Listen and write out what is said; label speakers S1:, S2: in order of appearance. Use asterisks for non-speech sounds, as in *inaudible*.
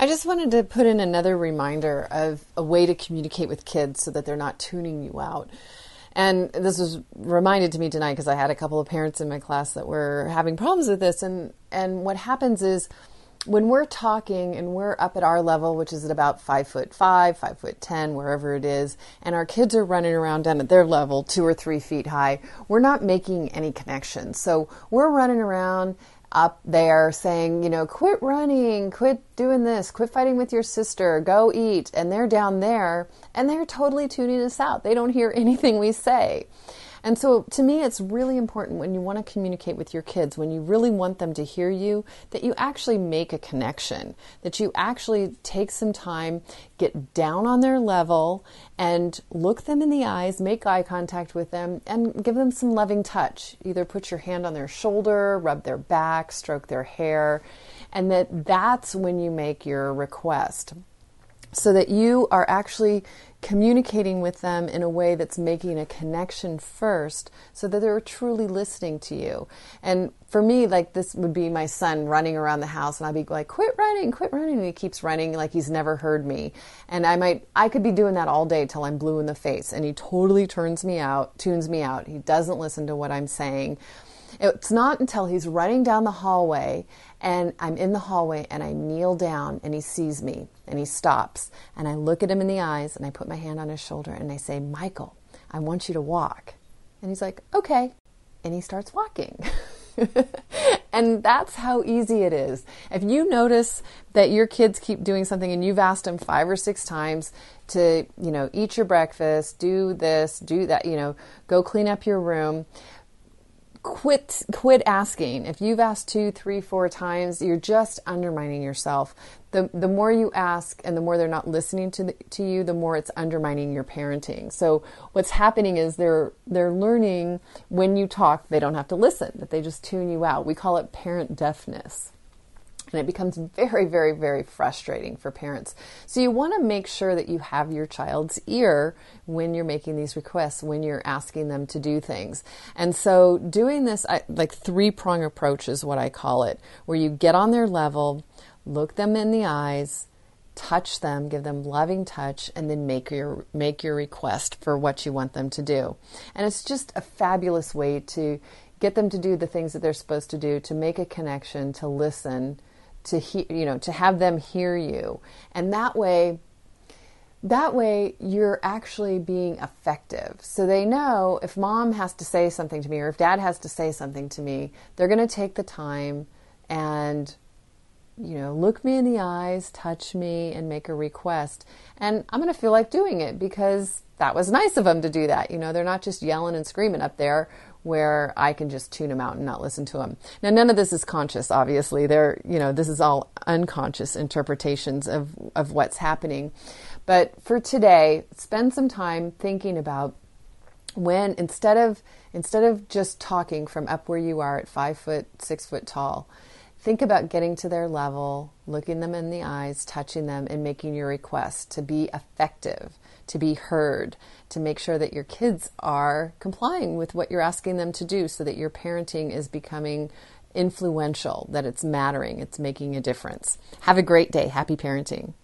S1: I just wanted to put in another reminder of a way to communicate with kids so that they're not tuning you out. And this was reminded to me tonight because I had a couple of parents in my class that were having problems with this. And, and what happens is when we're talking and we're up at our level, which is at about five foot five, five foot ten, wherever it is, and our kids are running around down at their level, two or three feet high, we're not making any connections. So we're running around up there saying, you know, quit running, quit doing this, quit fighting with your sister, go eat. And they're down there and they're totally tuning us out. They don't hear *laughs* anything we say. And so to me, it's really important when you want to communicate with your kids, when you really want them to hear you, that you actually make a connection, that you actually take some time, get down on their level, and look them in the eyes, make eye contact with them, and give them some loving touch. Either put your hand on their shoulder, rub their back, stroke their hair, and that that's when you make your request so that you are actually communicating with them in a way that's making a connection first so that they're truly listening to you. And for me, like this would be my son running around the house and I'd be like, quit running, quit running. And he keeps running like he's never heard me. And I might, I could be doing that all day till I'm blue in the face and he totally turns me out, tunes me out. He doesn't listen to what I'm saying. It's not until he's running down the hallway and I'm in the hallway and I kneel down and he sees me and he stops and I look at him in the eyes and I put my hand on his shoulder and I say, Michael, I want you to walk. And he's like, okay. And he starts walking. *laughs* and that's how easy it is. If you notice that your kids keep doing something and you've asked them five or six times to, you know, eat your breakfast, do this, do that, you know, go clean up your room, quit quit asking. If you've asked two three four times you're just undermining yourself. The the more you ask and the more they're not listening to the, to you the more it's undermining your parenting. So what's happening is they're they're learning when you talk they don't have to listen that they just tune you out. We call it parent deafness and it becomes very, very, very frustrating for parents. So you want to make sure that you have your child's ear when you're making these requests, when you're asking them to do things. And so doing this, like three prong approach is what I call it, where you get on their level, look them in the eyes, touch them, give them loving touch, and then make your make your request for what you want them to do. And it's just a fabulous way to get them to do the things that they're supposed to do, to make a connection, to listen, to hear, you know, to have them hear you. And that way, that way you're actually being effective. So they know if mom has to say something to me or if dad has to say something to me, they're going to take the time and you know, look me in the eyes, touch me, and make a request. And I'm going to feel like doing it because that was nice of them to do that. You know, they're not just yelling and screaming up there where I can just tune them out and not listen to them. Now, none of this is conscious, obviously. They're, you know, this is all unconscious interpretations of, of what's happening. But for today, spend some time thinking about when instead of instead of just talking from up where you are at five foot, six foot tall, think about getting to their level, looking them in the eyes, touching them, and making your request to be effective to be heard, to make sure that your kids are complying with what you're asking them to do so that your parenting is becoming influential, that it's mattering, it's making a difference. Have a great day. Happy parenting.